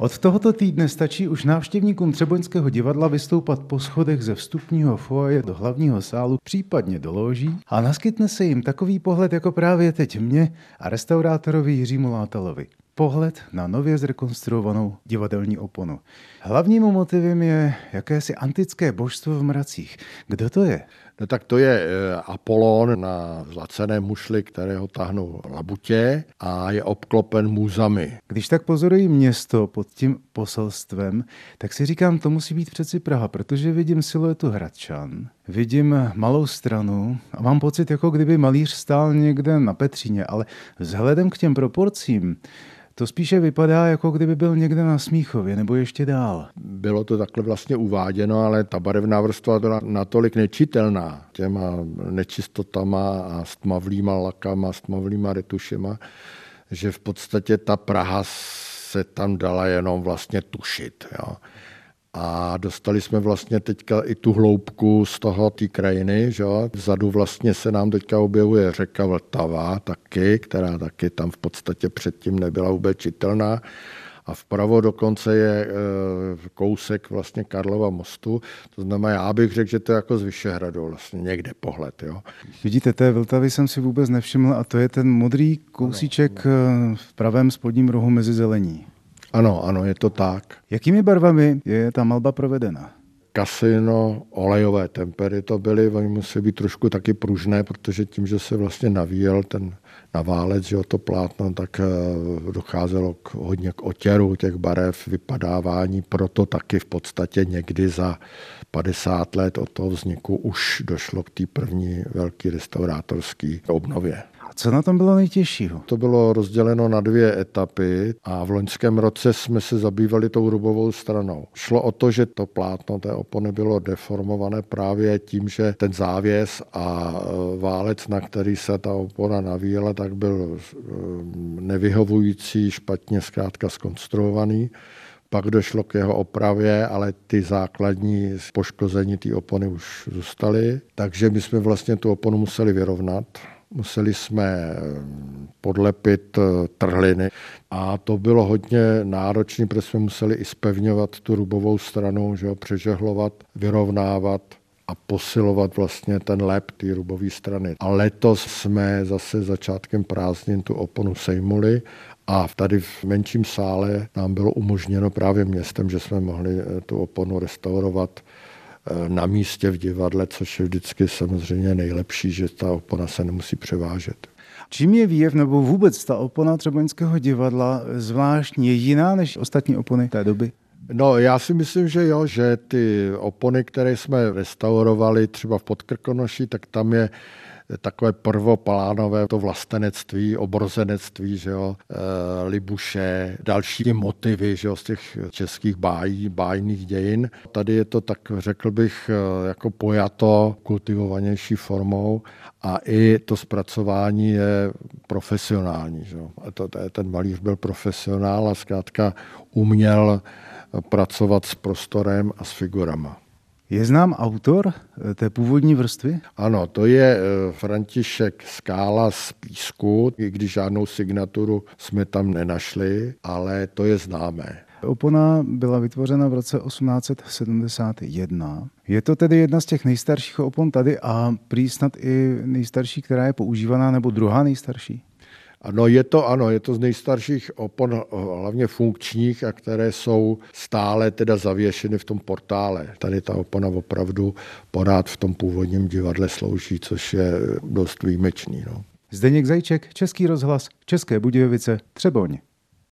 Od tohoto týdne stačí už návštěvníkům Třeboňského divadla vystoupat po schodech ze vstupního foje do hlavního sálu, případně do loží a naskytne se jim takový pohled jako právě teď mě a restaurátorovi Jiřímu Látalovi pohled na nově zrekonstruovanou divadelní oponu. Hlavním motivem je jakési antické božstvo v mracích. Kdo to je? No tak to je eh, Apollon na zlacené mušli, kterého tahnou labutě a je obklopen můzami. Když tak pozoruji město pod tím poselstvem, tak si říkám, to musí být přeci Praha, protože vidím siluetu Hradčan, vidím malou stranu a mám pocit, jako kdyby malíř stál někde na Petříně, ale vzhledem k těm proporcím, to spíše vypadá, jako kdyby byl někde na Smíchově nebo ještě dál. Bylo to takhle vlastně uváděno, ale ta barevná vrstva byla natolik nečitelná těma nečistotama a stmavlýma lakama, stmavlýma retušema, že v podstatě ta Praha se tam dala jenom vlastně tušit. Jo. A dostali jsme vlastně teďka i tu hloubku z toho té krajiny. Že? Vzadu vlastně se nám teďka objevuje řeka Vltava taky, která taky tam v podstatě předtím nebyla vůbec čitelná. A vpravo dokonce je e, kousek vlastně Karlova mostu. To znamená, já bych řekl, že to je jako z Vyšehradu vlastně někde pohled. Jo. Vidíte, té Vltavy jsem si vůbec nevšiml a to je ten modrý kousíček ano, ano. v pravém spodním rohu mezi zelení. Ano, ano, je to tak. Jakými barvami je ta malba provedena? kasino, olejové tempery to byly, oni musí být trošku taky pružné, protože tím, že se vlastně navíjel ten naválec, že to plátno, tak eh, docházelo k, hodně k otěru těch barev, vypadávání, proto taky v podstatě někdy za 50 let od toho vzniku už došlo k té první velké restaurátorské obnově. Co na tom bylo nejtěžšího? To bylo rozděleno na dvě etapy a v loňském roce jsme se zabývali tou rubovou stranou. Šlo o to, že to plátno té opony bylo deformované právě tím, že ten závěs a e, válec, na který se ta opona navíjela, tak byl e, nevyhovující, špatně zkrátka skonstruovaný. Pak došlo k jeho opravě, ale ty základní poškození té opony už zůstaly. Takže my jsme vlastně tu oponu museli vyrovnat museli jsme eh, podlepit eh, trhliny a to bylo hodně náročné, protože jsme museli i spevňovat tu rubovou stranu, že ho, přežehlovat, vyrovnávat a posilovat vlastně ten lep té rubové strany. A letos jsme zase začátkem prázdnin tu oponu sejmuli a tady v menším sále nám bylo umožněno právě městem, že jsme mohli eh, tu oponu restaurovat na místě v divadle, což je vždycky samozřejmě nejlepší, že ta opona se nemusí převážet. Čím je výjev nebo vůbec ta opona Třeboňského divadla zvláštně jiná než ostatní opony té doby? No, já si myslím, že jo, že ty opony, které jsme restaurovali třeba v Podkrkonoši, tak tam je takové prvopalánové to vlastenectví, obrozenectví, že jo, e, Libuše, další motivy že jo, z těch českých bájí, bájných dějin. Tady je to tak, řekl bych, e, jako pojato kultivovanější formou a i to zpracování je profesionální. Že jo. To, ten malíř byl profesionál a zkrátka uměl pracovat s prostorem a s figurama. Je znám autor eh, té původní vrstvy? Ano, to je eh, František Skála z Písku, i když žádnou signaturu jsme tam nenašli, ale to je známé. Opona byla vytvořena v roce 1871. Je to tedy jedna z těch nejstarších opon tady a prý snad i nejstarší, která je používaná, nebo druhá nejstarší? Ano, je to, ano, je to z nejstarších opon, hlavně funkčních, a které jsou stále teda zavěšeny v tom portále. Tady ta opona opravdu porád v tom původním divadle slouží, což je dost výjimečný. No. Zdeněk Zajček, Český rozhlas, České Budějovice, Třeboň.